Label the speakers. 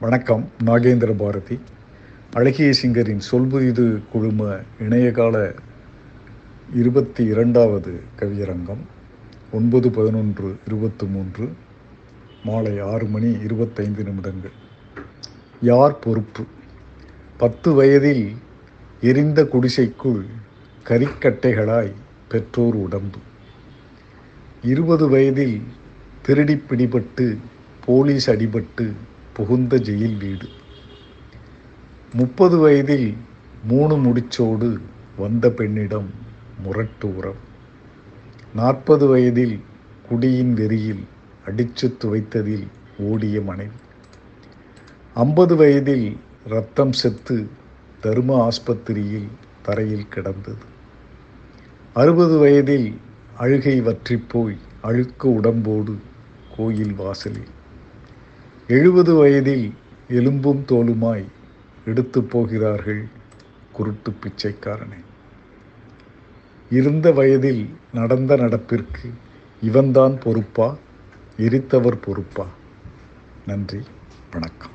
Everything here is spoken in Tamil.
Speaker 1: வணக்கம் நாகேந்திர பாரதி. அழகிய சிங்கரின் சொல்புதிது குழும இணையகால இருபத்தி இரண்டாவது கவியரங்கம் ஒன்பது பதினொன்று இருபத்து மூன்று மாலை ஆறு மணி இருபத்தைந்து நிமிடங்கள். யார் பொறுப்பு? பத்து வயதில் எரிந்த குடிசைக்குள் கரிக்கட்டைகளாய் பெற்றோர் உடம்பு. இருபது வயதில் திருடி பிடிபட்டு போலீஸ் அடிபட்டு புகுந்த ஜெயில் வீடு. முப்பது வயதில் மூணு முடிச்சோடு வந்த பெண்ணிடம் முரட்டு உரம். நாற்பது வயதில் குடியின் வெறியில் அடிச்சு துவைத்ததில் ஓடிய மனைவி. ஐம்பது வயதில் ரத்தம் செத்து தர்ம ஆஸ்பத்திரியில் தரையில் கிடந்தது. அறுபது வயதில் அழுகை வற்றிப்போய் அழுக்கு உடம்போடு கோயில் வாசலில் எழுபது வயதில் எலும்பும் தோலுமாய் எடுத்து போகிறார்கள் குருட்டு பிச்சைக்காரனை. இருந்த வயதில் நடந்த நடப்பிற்கு இவன்தான் பொறுப்பா எரித்தவர் பொறுப்பா. நன்றி வணக்கம்.